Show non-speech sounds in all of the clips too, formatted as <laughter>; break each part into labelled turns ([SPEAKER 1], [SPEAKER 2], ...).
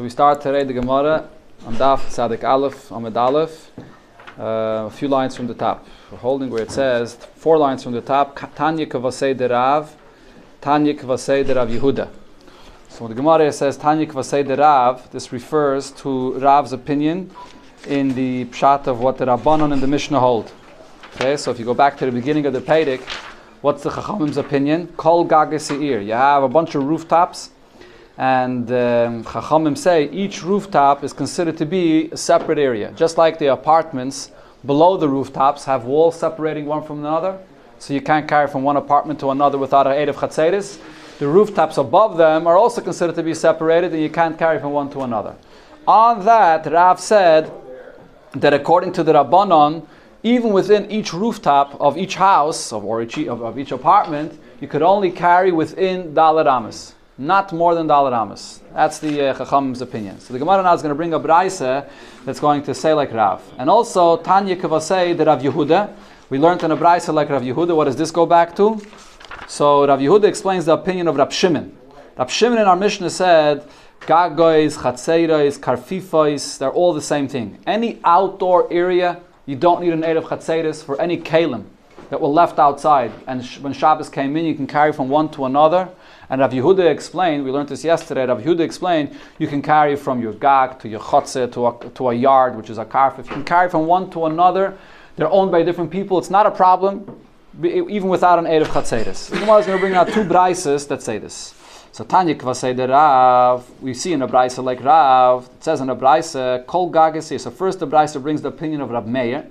[SPEAKER 1] So we start today the Gemara on Daf Tzadik Aleph Amid Aleph, uh, a few lines from the top. We're holding where it says four lines from the top. Tanya Kavasei de Rav, Tanya Kavasei de Rav Yehuda. So the Gemara says Tanya Kavasei de Rav, this refers to Rav's opinion in the pshat of what the Rabbanon and the Mishnah hold. Okay, so if you go back to the beginning of the Pedic, what's the Chachamim's opinion? Kol Gageseir. You have a bunch of rooftops and um, Chachamim say each rooftop is considered to be a separate area, just like the apartments below the rooftops have walls separating one from another, so you can't carry from one apartment to another without aid of chatzeris. The rooftops above them are also considered to be separated, and you can't carry from one to another. On that, Rav said that according to the Rabbanon, even within each rooftop of each house or each, of, of each apartment, you could only carry within Dalar Amas not more than Dalit Amos. That's the uh, Chacham's opinion. So the Gemara now is going to bring a Braise that's going to say like Rav. And also, Tanya Kavasei the Rav Yehuda. We learned in a Braise like Rav Yehuda. What does this go back to? So Rav Yehuda explains the opinion of Rav Shimon. Rav Shimon in our Mishnah said, Gagois, Chatzeirais, Karfifois, they're all the same thing. Any outdoor area, you don't need an aid of Chatzeiris for any kalim that were left outside. And when Shabbos came in, you can carry from one to another. And Rav Yehuda explained, we learned this yesterday, Rav Yehuda explained, you can carry from your gag to your chotze to a, to a yard, which is a karf. If you can carry from one to another. They're owned by different people. It's not a problem, even without an aid of chatzeris. The Gemara is going to bring out two brises that say this. So Tanya de Rav, we see in a brisa like Rav, it says in a brisa, Kol Gagasi. So first the brisa brings the opinion of Rav Meir.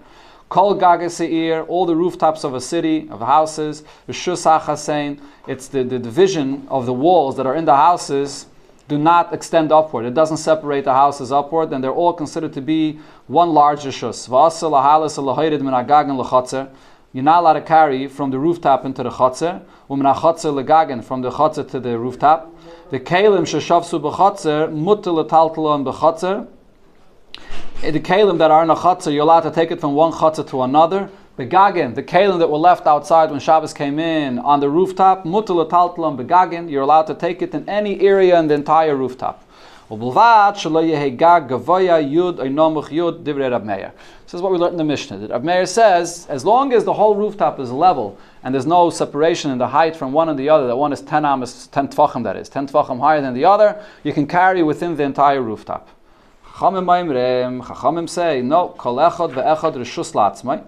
[SPEAKER 1] Kol Gagaseir, all the rooftops of a city, of houses, HaChasein, it's the, the division of the walls that are in the houses do not extend upward. It doesn't separate the houses upward, and they're all considered to be one large Rishus. You're not allowed to carry from the rooftop into the chotzer, legagen from the chotzer to the rooftop. The kalim sheshavsu b'chotzer mutter letaltalon b'chotzer Eh, the kalim that are in a chatzah, you're allowed to take it from one chatzah to another. Begagin, the kalim that were left outside when Shabbos came in on the rooftop, mutal taltalam begagin, you're allowed to take it in any area in the entire rooftop. This is what we learned in the Mishnah. That Rab Meir says, as long as the whole rooftop is level and there's no separation in the height from one and the other, that one is 10 amas, 10 tvachim that is, 10 tvachim higher than the other, you can carry within the entire rooftop. Chachamim say, no, kol echad ve'echad reshus latzmai.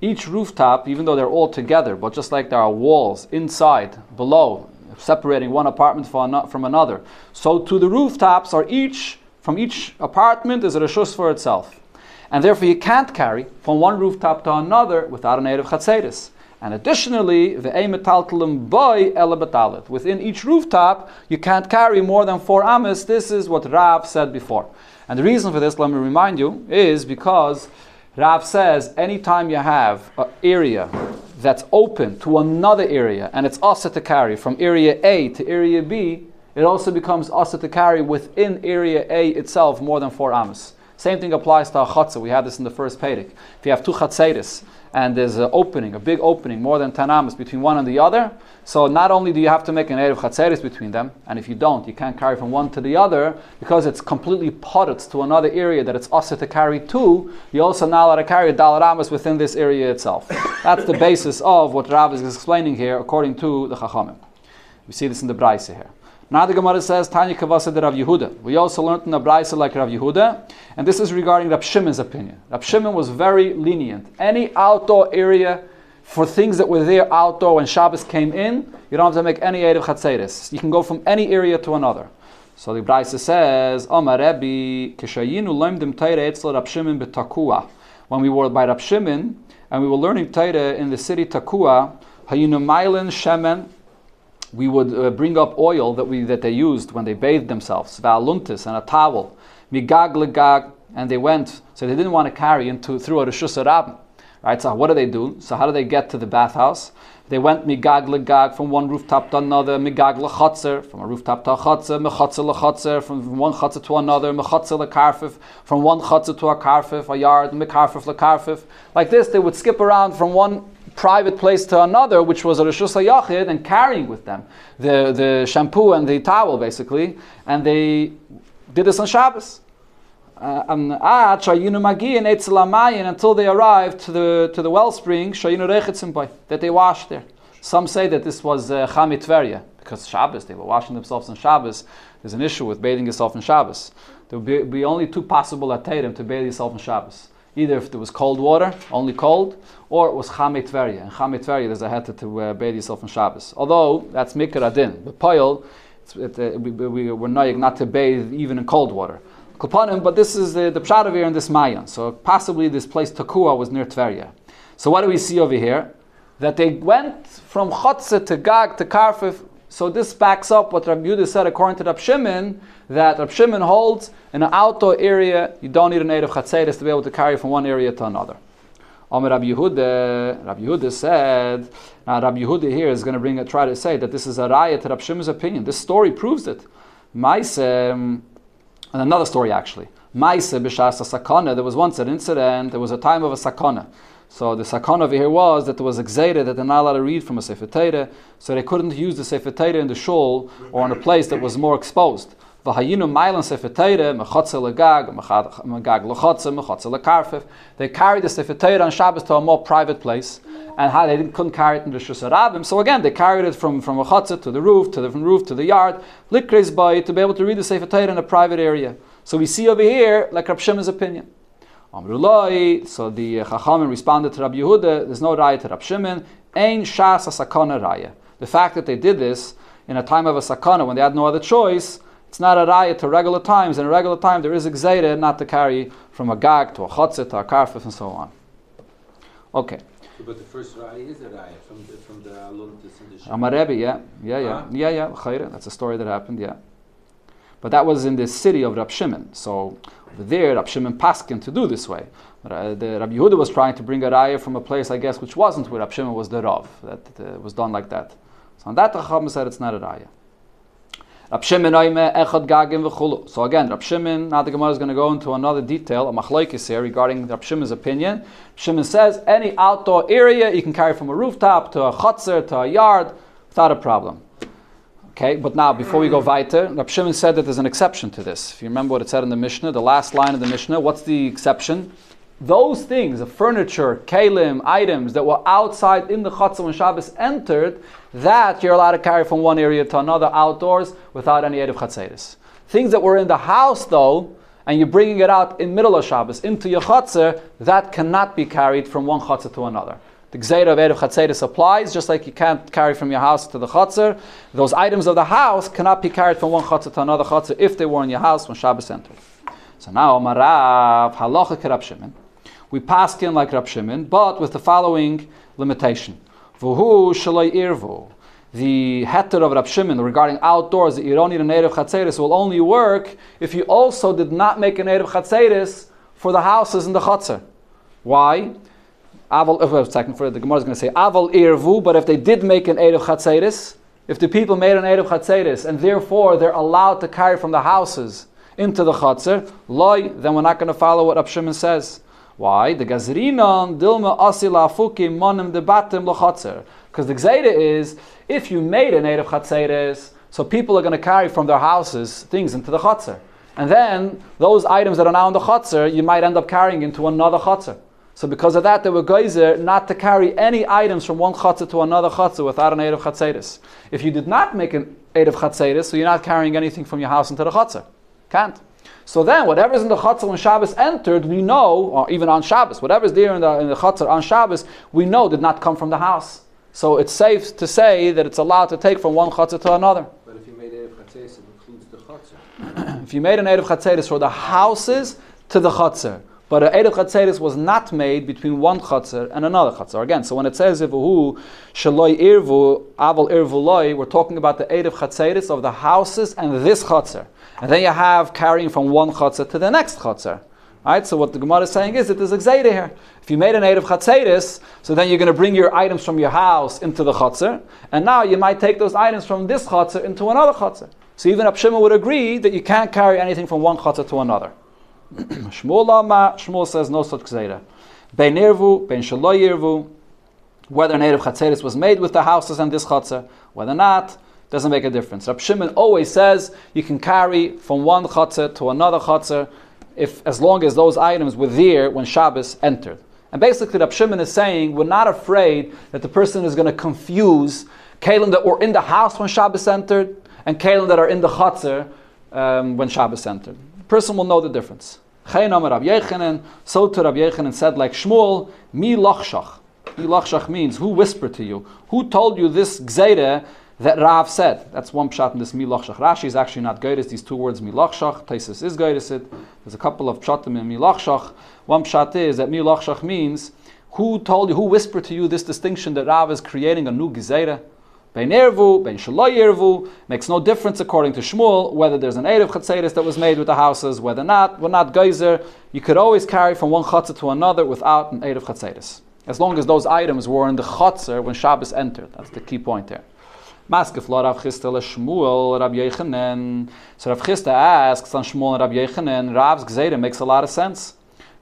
[SPEAKER 1] Each rooftop, even though they're all together, but just like there are walls inside, below, separating one apartment from another, so to the rooftops are each, from each apartment is a reshus for itself. And therefore you can't carry from one rooftop to another without aid of chatzeris. And additionally, the boy elabatalit. Within each rooftop, you can't carry more than four amas. This is what Rav said before. And the reason for this, let me remind you, is because Rav says anytime you have an area that's open to another area and it's also to carry from area A to area B, it also becomes also to carry within area A itself more than four amas. Same thing applies to a chatzah. We had this in the first Pedic. If you have two chatzeris and there's an opening, a big opening, more than 10 amas between one and the other, so not only do you have to make an of chatzeris between them, and if you don't, you can't carry from one to the other because it's completely potted to another area that it's also to carry to, you also now allowed to carry dalar amas within this area itself. That's the basis of what Rav is explaining here according to the Chachamim. We see this in the Braise here. Now the Gemara says, Tanya Kavasa de Rav Yehuda. We also learned in the Braisa like Rav Yehuda, and this is regarding Rav Shimon's opinion. Rav Shimon was very lenient. Any outdoor area for things that were there outdoor when Shabbos came in, you don't have to make any Eid of Chatzeris. You can go from any area to another. So the Braisa says, Omar Rebbe, Kishayinu loimdim Teire etzla Rav Shimon betakua. When we were by Rav Shimon, and we were learning Teire in the city Takua, Hayinu Mailin Shemen, we would uh, bring up oil that we that they used when they bathed themselves, valuntis and a towel, migag legag, and they went. So they didn't want to carry into through a rishus Right. So what do they do? So how do they get to the bathhouse? They went migag legag from one rooftop to another, migag lechotzer from a rooftop to a chotzer, mechotzer lechotzer from one chotzer to another, mechotzer lekarfif from one chotzer to a karfif, a yard, mekarfif lekarfif. Like this, they would skip around from one private place to another, which was a Rishus HaYachid, and carrying with them the, the shampoo and the towel, basically. And they did this on Shabbos. Uh, until they arrived to the to the wellspring that they washed there. Some say that this was uh, Chamitveria because Shabbos they were washing themselves on Shabbos. There's an issue with bathing yourself in Shabbos. There would be, be only two possible atayrim to bathe yourself in Shabbos. Either if there was cold water, only cold, or it was Chamitveria. And Chamitveria there's a heter to uh, bathe yourself in Shabbos. Although that's Mikra Adin. But Poyel, it, uh, we, we, were not to bathe even in cold water. Kulpanim, but this is the, the pshat over here in this Mayan. So possibly this place Takua was near Tveria. So what do we see over here? That they went from Chotze to Gag to Karfif. So this backs up what Rabbi Yehuda said according to Rabbi Shimon, that Rabbi Shimon holds in an outdoor area, you don't need a native Chatzeres to be able to carry from one area to another. Omer Rabbi Yehuda, Rabbi Yehuda said, now Rabbi Yehuda here is going to bring a, try to say that this is a raya to Rabbi Shimon's opinion. This story proves it. Maise, and another story actually. Maise b'shas sakana. There was once an incident. There was a time of a sakana. So the sakana over here was that there was a gzeda that they're not allowed to read from a sefer Torah, so they couldn't use the sefer Torah in the shul or in a place that was more exposed. Mechotze mechotze. They carried the sefer Torah on Shabbos to a more private place, and how they couldn't carry it in the shusarabim. So again, they carried it from from a chotze to the roof, to the from roof to the yard, likres by to be able to read the sefer Torah in a private area. So we see over here like Rab Shimon's opinion. Amrullah, so the uh, Chachamim responded to Rabbi Yehuda, there's no raya to Rab Shimon, Ein shas sakana raya. The fact that they did this in a time of a sakana when they had no other choice, it's not a raya to regular times. In a regular time, there is a not to carry from a gag to a chotzit to a karfif and so on. Okay.
[SPEAKER 2] But the first raya is a raya from the from the alun to
[SPEAKER 1] Amarebi, yeah, yeah, yeah, huh? yeah, yeah. Chayre, that's a story that happened, yeah. But that was in the city of Rab Shimon. So over there, Rab Shimon Paskin to do this way. The Rabbi Yehuda was trying to bring a raya from a place, I guess, which wasn't where Rab Shimon was the Rav. That uh, was done like that. So on that, the Chacham said it's not a raya. Rab Shimon echad gagim v'chulu. So again, Rab Shimon, now the Gemara is going to go into another detail, a machlaikis here regarding Rab Shimon's opinion. Rab Shimon says any outdoor area you can carry from a rooftop to a chutzner to a yard without a problem. Okay, but now before we go weiter, Rab Shimon said that there's an exception to this. If you remember what it said in the Mishnah, the last line of the Mishnah, what's the exception? those things, the furniture, kalim, items that were outside in the chutzah when Shabbos entered, that you're allowed to carry from one area to another outdoors without any Erev Chatzeris. Things that were in the house, though, and you're bringing it out in middle of Shabbos into your chutzah, that cannot be carried from one chutzah to another. The Gzeira of Erev Chatzeris applies, just like you can't carry from your house to the chutzah. Those items of the house cannot be carried from one chutzah to another chutzah if they were in your house when Shabbos entered. So now, Marav, halacha kerab Shimon we passed in like Rab Shimon, but with the following limitation. Vuhu shalai irvu. The heter of Rab Shimon regarding outdoors, the ironi and native chatzeris will only work if you also did not make a native chatzeris for the houses in the chatzer. Why? Aval, oh, a second, for the Gemara is going to say aval irvu, but if they did make an native chatzeris, if the people made an native chatzeris, and therefore they're allowed to carry from the houses into the chatzer, loy, then we're not going to follow what Rab Shimon says. Why? The gazrinon dilma asila monim debatim lachatzer. Because the gzeira is, if you made a native chatzeres, so people are going to carry from their houses things into the chatzer. And then those items that are now in the chatzer, you might end up carrying into another chatzer. So because of that, they were geyser not to carry any items from one chatzah to another chatzah without an native chatzeres. If you did not make an native chatzeres, so you're not carrying anything from your house into the chatzah. Can't. So then, whatever's in the chutzah when Shabbos entered, we know, or even on Shabbos, whatever's there in the, in the chutzah on Shabbos, we know did not come from the house. So it's safe to say that it's allowed to take from one chutzah to another.
[SPEAKER 2] But if you made Erev Chatzeris, it includes the chutzah. <clears throat>
[SPEAKER 1] if you made an Erev Chatzeris for the houses to the chutzah, but an Erev Chatzeris was not made between one chutzah and another chutzah. Again, so when it says Ivuhu Shaloi Irvu Aval Irvu Loi, we're talking about the Erev Chatzeris of the houses and this chutzah. And then you have carrying from one chutzah to the next chutzah. Right? So what the Gemara is saying is that there's a gzeda here. If you made a native chatzeris, so then you're going to bring your items from your house into the chutzah, and now you might take those items from this chutzah into another chutzah. So even Abshima would agree that you can't carry anything from one chutzah to another. <clears throat> Shmuel Lama, Shmuel says no such gzeda. Ben irvu, ben shaloy irvu, whether native chatzeris was made with the houses and this chutzah, whether not, doesn't make a difference. Rab Shimon always says you can carry from one chutzner to another chutzner if as long as those items were there when Shabbos entered. And basically, Rab Shimon is saying we're not afraid that the person is going to confuse kalim that were in the house when Shabbos entered and kalim that are in the chutzner um, when Shabbos entered. Person will know the difference. So to Rab Yechanan said like Shmuel, mi lachshach. Mi lachshach means who whispered to you? Who told you this gzeire that Rav said? That's one pshat in this mi lachshach. Rashi is actually not guided. These two words mi lachshach. Taisus is guided. There's a couple of pshatim in mi lachshach. One pshat is that mi lachshach means who told you? Who whispered to you this distinction that Rav is creating a new gzeire? Bein Ervu, Bein Shaloi Ervu, makes no difference according to Shmuel whether there's an Erev Chatzeris that was made with the houses, whether not, we're not geyser. You could always carry from one Chatzah to another without an Erev Chatzeris. As long as those items were in the Chatzah when Shabbos entered. That's the key point there. Maskef lo Rav Chisda le Shmuel, Rav Yechanan. So Rav Chisda asks on Shmuel and Rav Yechanan, Rav's Gzeira makes a lot of sense.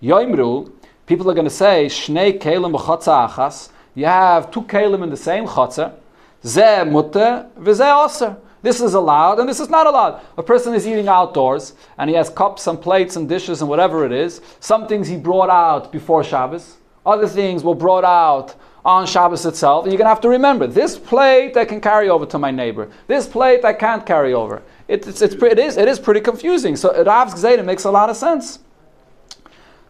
[SPEAKER 1] Yoimru, people are going to say, Shnei Kelim b'chotza achas. You have two Kelim in the same Chatzah. Ze mutter. This is allowed and this is not allowed. A person is eating outdoors and he has cups and plates and dishes and whatever it is. Some things he brought out before Shabbos. Other things were brought out on Shabbos itself. And you're going to have to remember this plate I can carry over to my neighbor. This plate I can't carry over. It, it's, it's, it, is, it is pretty confusing. So Rav's Gzeda makes a lot of sense.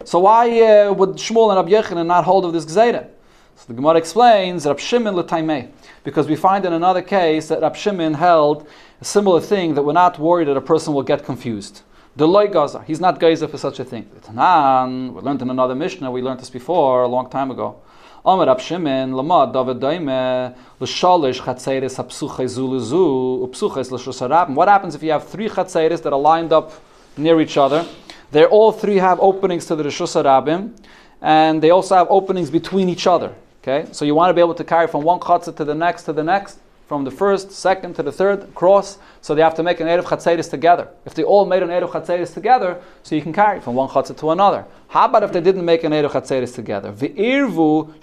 [SPEAKER 1] So why uh, would Shmuel and Rabbi Yechanan not hold of this Gzeda? So the Gemara explains Rab Shimon l'taimei, because we find in another case that Rab Shimon held a similar thing that we're not worried that a person will get confused. The loy gaza, he's not gaza for such a thing. Tanan, we learned in another Mishnah, we learned this before a long time ago. Omer Rab Shimon, lamad David Daime, l'shalish chatzeres hapsuche zuluzu, upsuches l'shosarabim. What happens if you have three chatzeres that are lined up near each other? They all three have openings to the Rishus Rabim, and they also have openings between each other. Okay, so you want to be able to carry from one chatzah to the next to the next, from the first, second to the third cross. So they have to make an erev chatzeris together. If they all made an erev chatzeris together, so you can carry from one chatzah to another. How about if they didn't make an erev chatzeris together? Ve'irvu.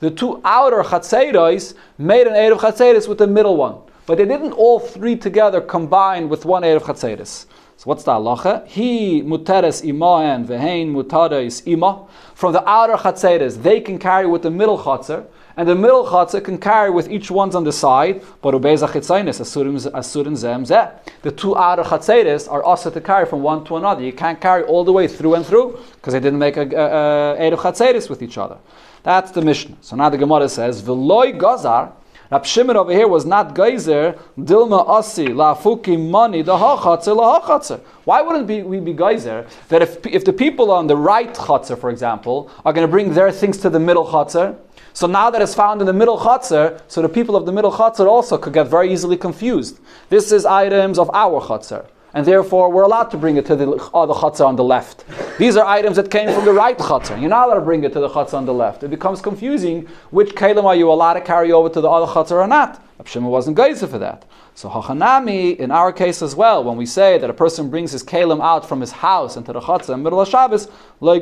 [SPEAKER 1] The two outer chatzeris made an erev chatzeris with the middle one, but they didn't all three together combine with one erev chatzeris. So what's the halacha? He muteres imaen vehein mutares ima. From the outer chatzeres, they can carry with the middle chatzer, and the middle chatzer can carry with each one's on the side. But asurin zem zeh. The two outer chatzeres are also to carry from one to another. You can't carry all the way through and through because they didn't make a, a chatzeres with each other. That's the Mishnah. So now the Gemara says, "V'loy gazar." Rab Shimon over here was not geyser, dilma asi, lafuki money, the hachatzer, la hachatzer. Why wouldn't we be geyser that if, if the people on the right chatzer, for example, are going to bring their things to the middle chatzer, so now that it's found in the middle chatzer, so the people of the middle chatzer also could get very easily confused. This is items of our chatzer and therefore we're allowed to bring it to the, oh, the chutzah on the left. These are items that came from the right chutzah. You're not allowed to bring it to the chutzah on the left. It becomes confusing which kalim are you allowed to carry over to the other chutzah or not. Abshimah wasn't geyser for that. So hachanami, in our case as well, when we say that a person brings his kalim out from his house into the chutzah in middle of Shabbos, We're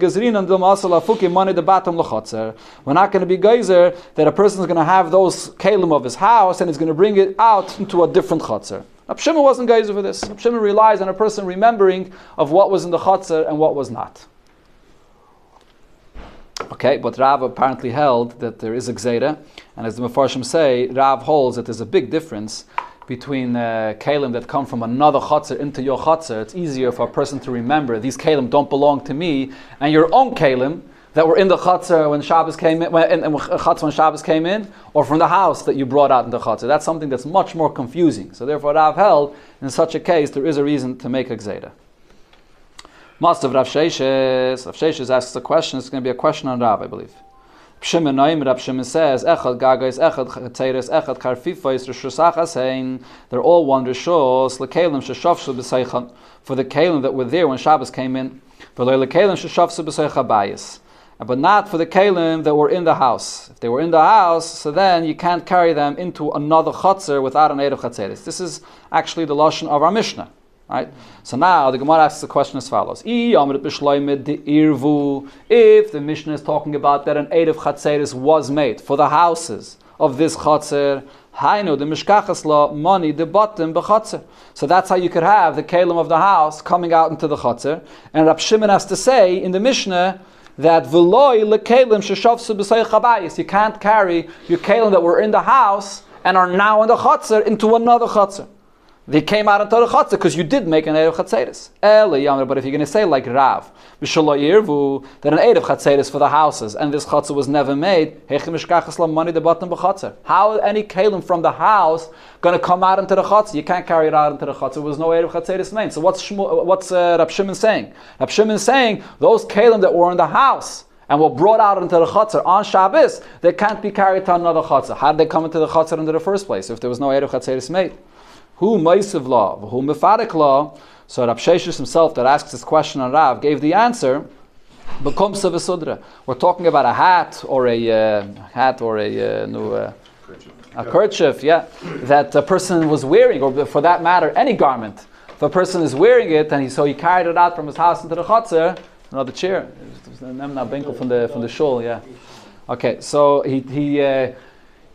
[SPEAKER 1] not going to be geyser that a person is going to have those kalim of his house and is going to bring it out into a different chutzah. Abshimah wasn't geyser for this. Abshimah relies on a person remembering of what was in the chutzah and what was not. Okay, but Rav apparently held that there is a gzeda, and as the Mefarshim say, Rav holds that there's a big difference between uh, kalim that come from another chutzah into your chutzah. It's easier for a person to remember these kalim don't belong to me, and your own kalim that were in the chutzah when Shabbos came in, when, in, in chutzah when Shabbos came in, or from the house that you brought out in the chutzah. That's something that's much more confusing. So therefore, Rav held in such a case there is a reason to make a gzeda. Most of Rav Sheshes, Rav Sheshes asks a question. It's going to be a question on Rav, I believe. Pshimon Noim, Rav Shimon says, Echad Gagais, Echad Chatzeres, Echad Karfifais, Rishusachas Hein, they're all one Rishos, Lekalim Sheshavshu B'Seichan, for the Kalim that were there when Shabbos came in, for Lekalim Sheshavshu B'Seicha Bayis, but not for the Kalim that were in the house. If they were in the house, so then you can't carry them into another Chatzar without an Erev Chatzeres. This is actually the Lashon of our Mishnah. Right? So now the Gemara asks the question as follows: If the Mishnah is talking about that an Eid of Chatzeris was made for the houses of this Chatzer, Hainu the mishkachas money the bottom b'chotzer. So that's how you could have the kalim of the house coming out into the chotzer. And Rab Shimon has to say in the Mishnah that v'loi lekalim sheshavsu b'sayich chabayis. You can't carry your kalim that were in the house and are now in the chotzer into another chotzer. They came out into the chatzah because you did make an Erev Chatzeris. But if you're going to say like Rav, that an Erev Chatzeris for the houses and this chatzah was never made, how any kalim from the house going to come out into the chatzah? You can't carry it out into the chatzah. There was no Erev Chatzeris made. So what's, Shmu, what's uh, Rab Shimon saying? Rab Shimon saying those kalim that were in the house and were brought out into the chutzner on Shabbos, they can't be carried to another chutzner. How did they come into the chutzner in the first place if there was no Erev Chatzeris made? Who Maisav law, who Mefadik law. So Rab Sheshes himself that asks this question on Rav gave the answer. Becomes a Vesudra. We're talking about a hat or a uh, hat or a uh, new, uh, a kerchief, yeah, that a person was wearing, or for that matter, any garment. If a person is wearing it and he, so he carried it out from his house into the chutzner, another chair. From the from the shul, yeah. Okay, so he he. Uh,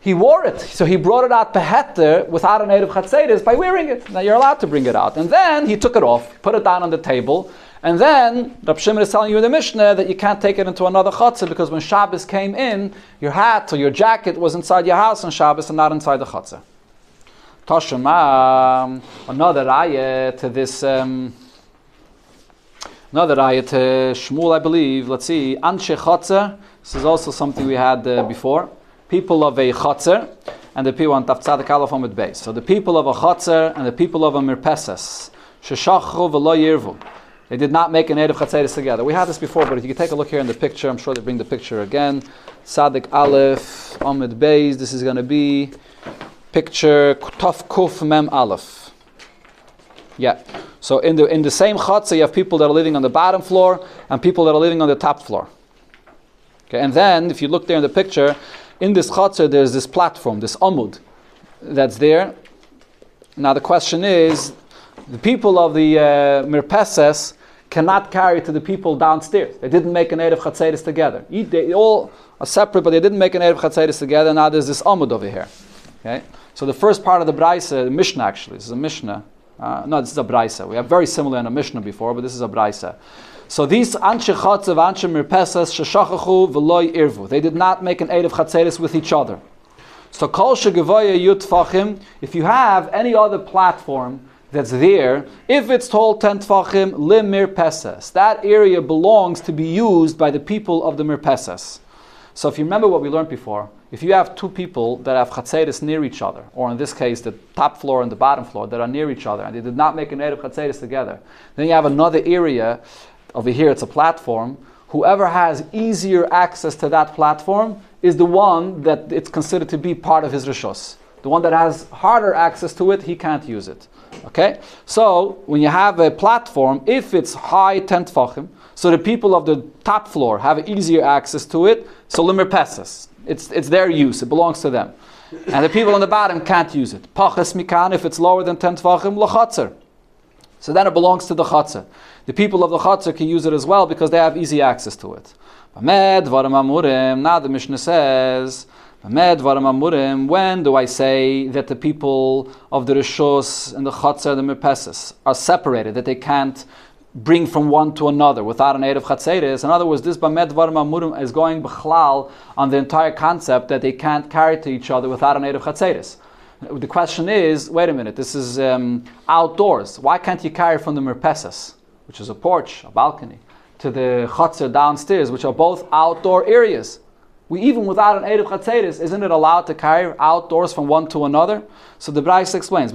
[SPEAKER 1] he wore it. So he brought it out beheter without a native chatzedes by wearing it. Now you're allowed to bring it out. And then he took it off, put it down on the table, and then Rab Shimon is telling you in the Mishnah that you can't take it into another chutzah because when Shabbos came in, your hat or your jacket was inside your house on Shabbos and not inside the chutzah. Toshima, another ayah to this. Um, another ayah to Shmuel, I believe. Let's see, Anshe Chotzer. This is also something we had uh, before people of a chotzer and the people on Tafzadik Aleph Amid Beis. So the people of a chotzer and the people of a mirpeses. Sheshachu v'lo yirvu. They did not make an Erev Chatzeris together. We had this before, but if you can take a look here in the picture, I'm sure they bring the picture again. Sadik Aleph, Amid Beis, this is going to be picture Taf Kuf Mem Aleph. Yeah. So in the in the same chutzah, you have people that are living on the bottom floor and people that are living on the top floor. Okay, and then if you look there in the picture, in this chutzner there's this platform, this amud, that's there. Now the question is, the people of the uh, mirpeses cannot carry to the people downstairs. They didn't make an Erev Chatzeris together. They all are separate, but they didn't make an Erev Chatzeris together. Now there's this amud over here. Okay? So the first part of the Braisa, the Mishnah actually, this is a Mishnah. Uh, no, this is a Braisa. We have very similar in a Mishnah before, but this is a Braisa. So these anshe chatzav, anshe mirpesas, sheshachachu v'loy irvu. They did not make an aid of chatzeris with each other. So kol shegavoya yut if you have any other platform that's there, if it's told ten tfachim lim mirpesas, that area belongs to be used by the people of the mirpesas. So if you remember what we learned before, if you have two people that have chatzeris near each other, or in this case the top floor and the bottom floor that are near each other, and they did not make an aid of chatzeris together, then you have another area over here it's a platform, whoever has easier access to that platform is the one that it's considered to be part of his rishos. The one that has harder access to it, he can't use it. Okay? So, when you have a platform, if it's high tent fachim, so the people of the top floor have easier access to it, so limer pesas. It's, it's their use, it belongs to them. And the people on the bottom can't use it. Pachas mikan, if it's lower than 10 tvachim, lachatzer. So then it belongs to the chatzah. The people of the chatzah can use it as well because they have easy access to it. Now the Mishnah says, when do I say that the people of the Rishos and the Chatzah and the Mirpeses are separated, that they can't bring from one to another without an aid of Chatzeres? In other words, this Bamed Varam Amurim is going Bechlal on the entire concept that they can't carry to each other without an aid of Chatzeres. The question is, wait a minute, this is um, outdoors. Why can't you carry from the Mirpesas, which is a porch, a balcony, to the Chatzar downstairs, which are both outdoor areas? We even without an Erev Chatzeris, isn't it allowed to carry outdoors from one to another? So the Bryce explains,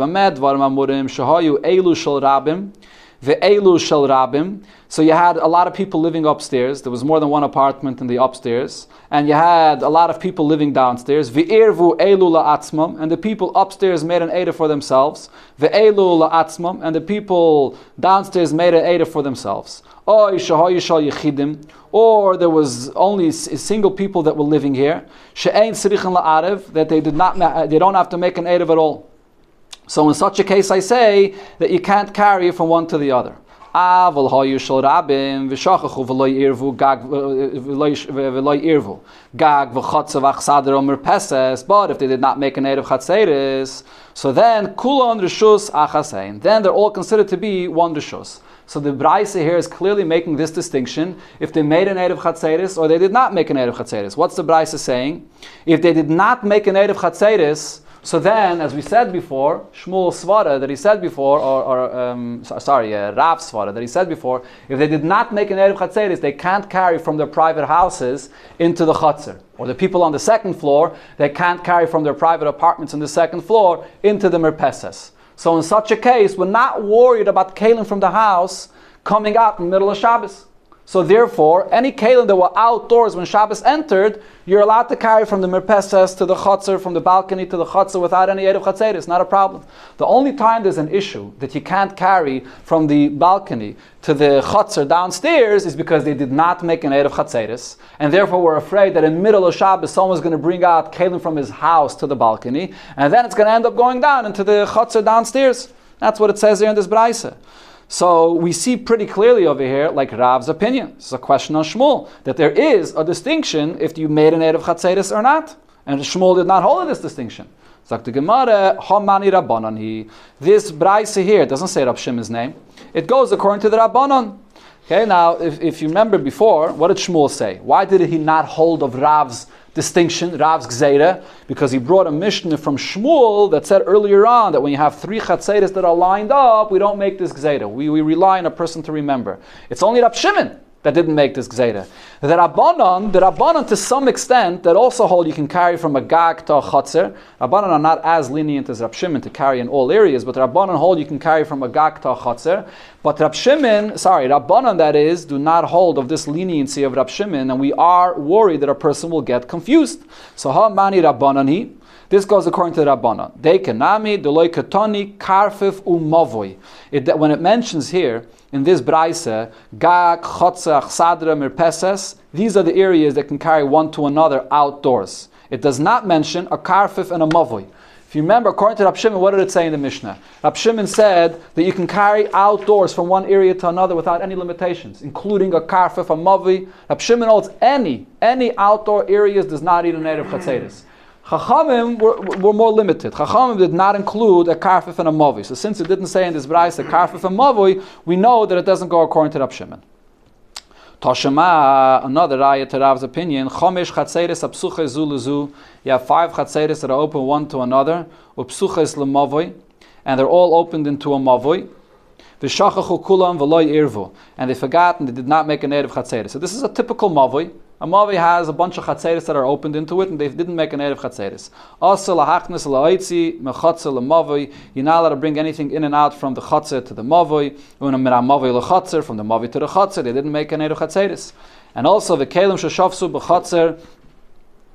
[SPEAKER 1] Ve'elu Shal Rabim. So you had a lot of people living upstairs. There was more than one apartment in the upstairs and you had a lot of people living downstairs. V'irvu elu la'atzmam, and the people upstairs made an Eda for themselves. The Ve'elu la'atzmam, and the people downstairs made an Eda for themselves. Or there was only single people that were living here. She'ein sirichin la'arev, that they did not, they don't have to make an Eda at all. So in such a case, I say that you can't carry from one to the other. Ah, peses. But if they did not make a native chatzeris, so then kulon rishus achasein. Then they're all considered to be one rishus. So the Braise here is clearly making this distinction if they made a native chatzeris or they did not make a native chatzeris. What's the Braise saying? If they did not make a native chatzeris, so then, as we said before, Shmuel Svara that he said before, or, or um, sorry, uh, Rav Svara that he said before, if they did not make an Erev Chatzeris, they can't carry from their private houses into the Chatzer. Or the people on the second floor, they can't carry from their private apartments on the second floor into the Merpeses. So in such a case, we're not worried about kalim from the house coming out in the middle of Shabbos. So therefore, any kalim that were outdoors when Shabbos entered, you're allowed to carry from the merpeses to the chutzner, from the balcony to the chutzner without any erev chatzeris. Not a problem. The only time there's an issue that you can't carry from the balcony to the chutzner downstairs is because they did not make an erev chatzeris, and therefore we're afraid that in the middle of Shabbos someone's going to bring out kalim from his house to the balcony, and then it's going to end up going down into the chutzner downstairs. That's what it says here in this brisa. So we see pretty clearly over here, like Rav's opinion. It's a question on Shmuel that there is a distinction if you made an Erev Chatzeris or not. And Shmuel did not hold this distinction. Gemara, Rabbanon. This Braise here doesn't say Rab Shimon's name. It goes according to the Rabbanon. Okay, now if, if you remember before, what did Shmuel say? Why did he not hold of Rav's distinction, Rav's Gzeira, because he brought a Mishnah from Shmuel that said earlier on that when you have three Chatzeres that are lined up, we don't make this Gzeira. We, we rely on a person to remember. It's only Rav Shimon that didn't make this Gzeira. The Rabbanon, the Rabbanon to some extent, that also hold you can carry from a Gag to a Chatzer. Rabbanon are not as lenient as Rab Shimon to carry in all areas, but Rabbanon hold you can carry from a Gag to a Chatzer. But Rab Shimon, sorry, Rabbanon that is, do not hold of this leniency of Rab Shimon, and we are worried that a person will get confused. So how many Rabbanon he? This goes according to the Rabbanon. De kenami, deloy katoni, karfif umavoy. When it mentions here, in this braise, gag, chotzach, sadra, mirpeses, these are the areas that can carry one to another outdoors. It does not mention a karfif and a mavoy. If you remember, according to Rab Shimon, what did it say in the Mishnah? Rab Shimon said that you can carry outdoors from one area to another without any limitations, including a karfif, a mavi. Rab Shimon holds any, any outdoor areas does not eat a native chatzeris. Chachamim were, were, more limited. Chachamim did not include a karfif and a mavi. So since it didn't say in this brayse a karfif and mavi, we know that it doesn't go according to Rab Shimon. Toshema, another raya to Rav's opinion, chomesh chatzeres apsuche zu You have five chatzeres that are open one to another, upsuches lemavoi, and they're all opened into a mavoi. V'shachachu kulam v'loy irvu. And they forgot and they did not make a native chatzeres. So this is a typical mavoi. A mavi has a bunch of chatzeris that are opened into it, and they didn't make an erev chatzeris. Also, lahachnis la'oitzi mechatze la'mavi. You're not allowed to bring anything in and out from the chatzer to the mavi. Una mira mavi la'chatzer from the mavi to the chatzer. They didn't make an erev chatzeris. And also the kalim sheshavsu b'chatzer,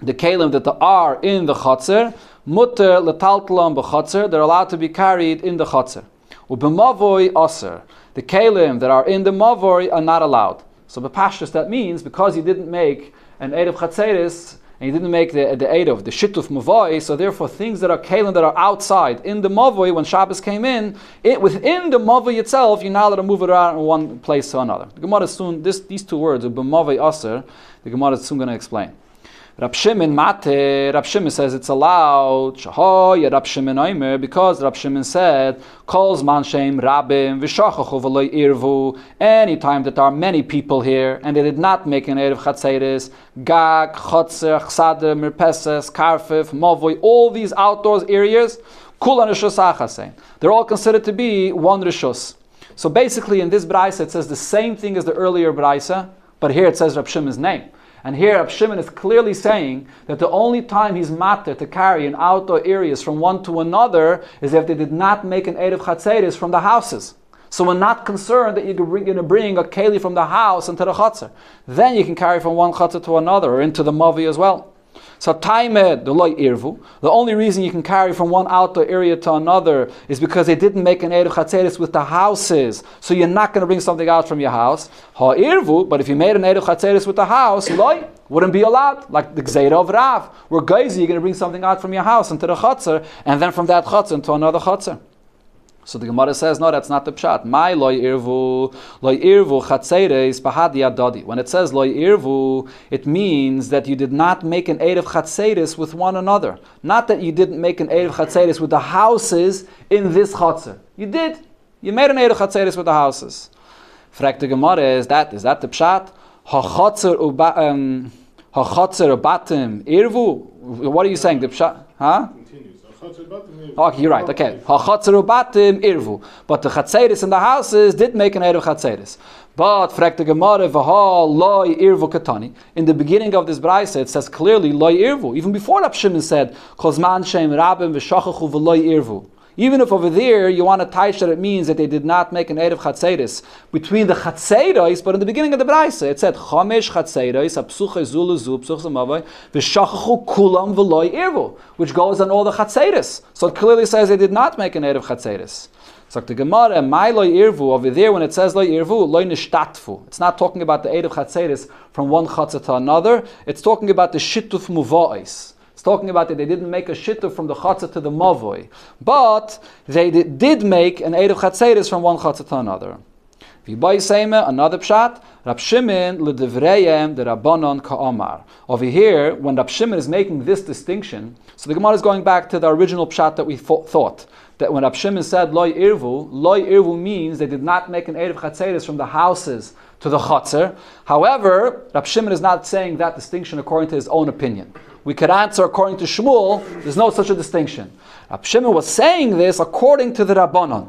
[SPEAKER 1] the kalim that are in the chatzer, mutter letaltlam b'chatzer. They're allowed to be carried in the chatzer. Ubemavoi aser. The kalim that are in the mavoi are not allowed. So the Bepashtus, that means because he didn't make an Eid of Chatzeris, and he didn't make the, the Eid of the Shittuf Mavoi, so therefore things that are Kalim that are outside, in the Mavoi, when Shabbos came in, it, within the Mavoi itself, you're not allowed to move it around from one place to another. The Gemara soon, this, these two words, B'mavoi Aser, the Gemara is soon going to explain. Rab Shimon Mate, Rab Shimon says it's allowed. Shahoy, Rab Shimon Oimer, because Rab Shimon said, calls manshem rabim v'shachachu v'loy irvu. Anytime that there are many people here and they did not make an erev chatzeres, gag, chotzer, chsader, mirpeses, karfif, movoy, all these outdoors areas, kulan rishos They're all considered to be one rishos. So basically, in this brisa, it says the same thing as the earlier brisa, but here it says Rab Shimon's name. And here Rab Shimon is clearly saying that the only time he's matter to carry in outdoor areas from one to another is if they did not make an Erev Chatzeris from the houses. So we're not concerned that you're going to bring a keli from the house into the chatzar. Then you can carry from one chatzar to another or into the mavi as well. So taimed eh, the loy irvu. The only reason you can carry from one outdoor area to another is because they didn't make an chatzeris with the houses. So you're not going to bring something out from your house. Ha irvu. But if you made an chatzeris with the house, loy wouldn't be allowed. Like the gzeira of Rav, where guys you're going to bring something out from your house into the chatzar, and then from that chatzar into another chatzar. So the Gemara says, no, that's not the pshat. My loy irvu, loy irvu chatzeres bahadi adadi. When it says loy irvu, it means that you did not make an aid of chatzeres with one another. Not that you didn't make an aid of chatzeres with the houses in this chatzer. You did. You made an aid of chatzeres with the houses. Fragt the Gemara, is that is that the pshat? Ha-chatzer uba, um, ubatim irvu. What are you saying? The pshat? Huh? Okay, you're right. Okay, hachatzeru batim irvu, but the chatzeris in the houses did make an erev chatzeris. But frek the Gemara v'ha loy irvu katani. In the beginning of this brayse, it says clearly loy irvu. Even before Rab Shimon said kozman shem rabim v'shachachu v'loy irvu. Even if over there you want to touch that it means that they did not make an Erev Chatzeris between the Chatzeris, but in the beginning of the Braise it said Chamesh Chatzeris, Apsuche Zulu Zu, Psuch Zamavai, V'shachachu Kulam V'loi Irvu, which goes on all the Chatzeris. So it clearly says they did not make an Erev Chatzeris. So the Gemara, my loy irvu over there when it says loy irvu, loy nishtatfu. It's not talking about the of Chatzeris from one chatzah to another. It's talking about the shituf muva'is talking about that they didn't make a shitta from the chatzah to the mavoi, but they did make an eid of chatzeris from one chatzah to another. Another pshat, Rab Shimon l'devreyem the Rabbanon ka'omar. Over here, when Rab Shimon is making this distinction, so the Gemara is going back to the original pshat that we thought that when Rab Shimon said loy irvu, loy irvu means they did not make an eid of chatzeris from the houses to the chotzer. However, Rab Shimon is not saying that distinction according to his own opinion. We could answer according to Shmuel, there's no such a distinction. Rab Shimon was saying this according to the Rabbanon.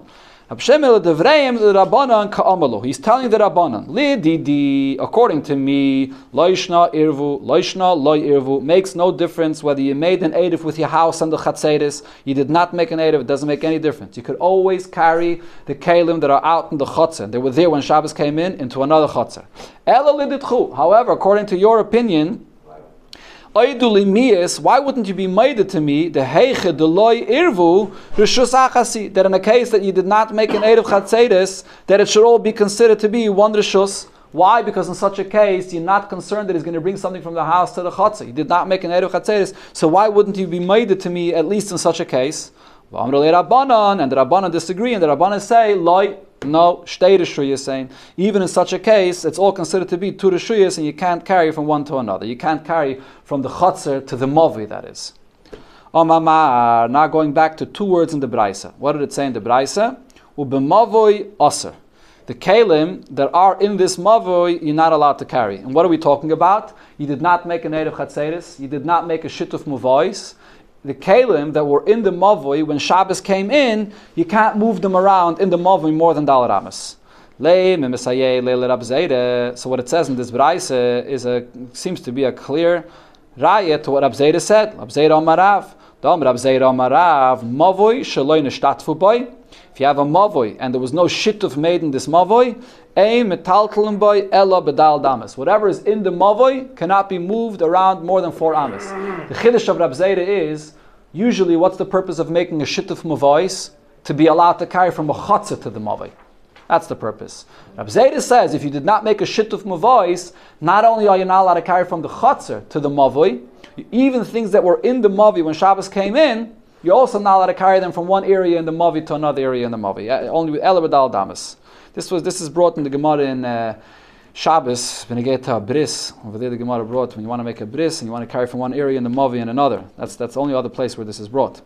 [SPEAKER 1] Rab Shimon the Rabbanon ka'amalu. He's telling the Rabbanon, according to me, loishna irvu, loishna loy irvu, makes no difference whether you made an edif with your house and the chatzeris, you did not make an edif, it doesn't make any difference. You could always carry the kalim that are out in the chatzer. They were there when Shabbos came in into another chatzer. However, according to your opinion, why wouldn't you be made to me the heiche deloy irvu rishus achasi that in a case that you did not make an of chatzedes that it should all be considered to be one rishus. Why? Because in such a case, you're not concerned that he's going to bring something from the house to the chatzah. You did not make an of chatzedes, so why wouldn't you be made to me at least in such a case? And the Rabbanan disagree, and the Rabbanan say, Loi, no, shtei rishuyas saying, even in such a case, it's all considered to be two rishuyas, and you can't carry from one to another. You can't carry from the chotzer to the movi, that is. Now going back to two words in the Braisa. What did it say in the Braisa? Aser. The kalim that are in this mavoi, you're not allowed to carry. And what are we talking about? You did not make a native chatzeris, you did not make a shit of mavois, the kalim that were in the mavoi when Shabbos came in, you can't move them around in the mavoi more than dalar amas. So what it says in this braise is a seems to be a clear raya to what Rabzeida said. Rabzeida Amarav. Dom Rabzeida Amarav. Mavoi shaloi nishtatfu boy. If you have a mavoi and there was no shittuf made in this mavoi, a ella bedal damas. Whatever is in the mavoi cannot be moved around more than four amas. The chiddush of Rabzeida is usually what's the purpose of making a shittuf mavais? To be allowed to carry from a chatzah to the mavoi. That's the purpose. Rab Zayda says if you did not make a shittuf mavais, not only are you not allowed to carry from the chatzah to the mavoi, even things that were in the mavi when Shabbos came in, you're also not allowed to carry them from one area in the mavi to another area in the mavi. Only with elabadal damas. This was this is brought in the Gemara in. Uh, Shabbos, when you get to a bris, over there the Gemara brought, when you want to make a bris and you want to carry from one area in the Mavi and another. That's, that's the only other place where this is brought.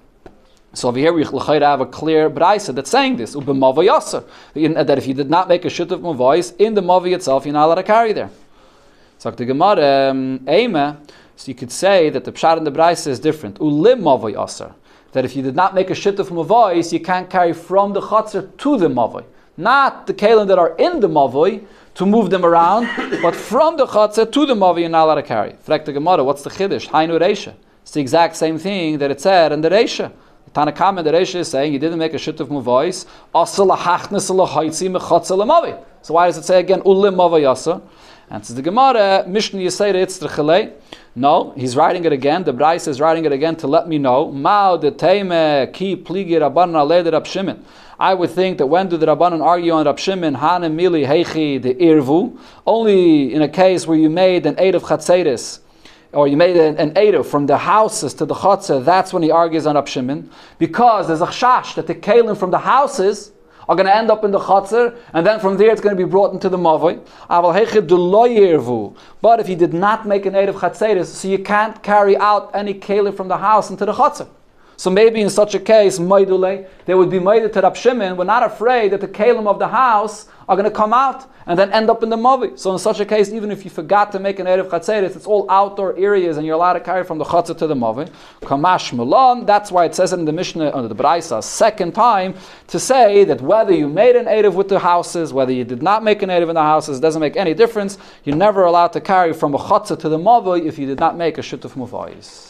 [SPEAKER 1] So over here we have a clear brisa that's saying this, that if you did not make a shut of voice in the Mavi itself, you're not allowed to carry there. So the Gemara, um, so you could say that the pshat in the brisa is different. Ulim Mavi Aser. That if you did not make a shit of voice, you can't carry from the chatzar to the Mavi. Not the kalim that are in the Mavi, to move them around, <coughs> but from the chatzah to the mavi you're not allowed to carry. Frek the Gemara, what's the chiddush? Hainu reisha. It's the exact same thing that it said in the reisha. Tanakam and the reisha is saying you didn't make a shit of muvois. So why does it say again ulim mavi yasa? And says the Gemara, Mishnah Yisayra Itzrachalei. No, he's writing it again. The Bryce is writing it again to let me know. Ki pligi rabban alei Rab I would think that when do the Rabbanan argue on Rab Shimon, Hanem Mili Heichi the Irvu? Only in a case where you made an aid of Chatzeris or you made an, an from the houses to the Chotzer, that's when he argues on Rab Shimon, because there's a chash that the Kalim from the houses are going to end up in the Chotzer, and then from there it's going to be brought into the Mavoi. But if you did not make an Eruv Chatzeris, so you can't carry out any Kalim from the house into the Chotzer. So maybe in such a case, Maidule, they would be made to Rab Shimon. We're not afraid that the kalim of the house are going to come out and then end up in the Mavi. So in such a case, even if you forgot to make an Erev Chatzeris, it's all outdoor areas and you're allowed to carry from the Chatzah to the Mavi. Kamashma Lan, that's why it says in the Mishnah, under the Braisa, second time, to say that whether you made an Erev with the houses, whether you did not make an Erev in the houses, doesn't make any difference. You're never allowed to carry from a Chatzah to the Mavi if you did not make a Shutuf Muvayis.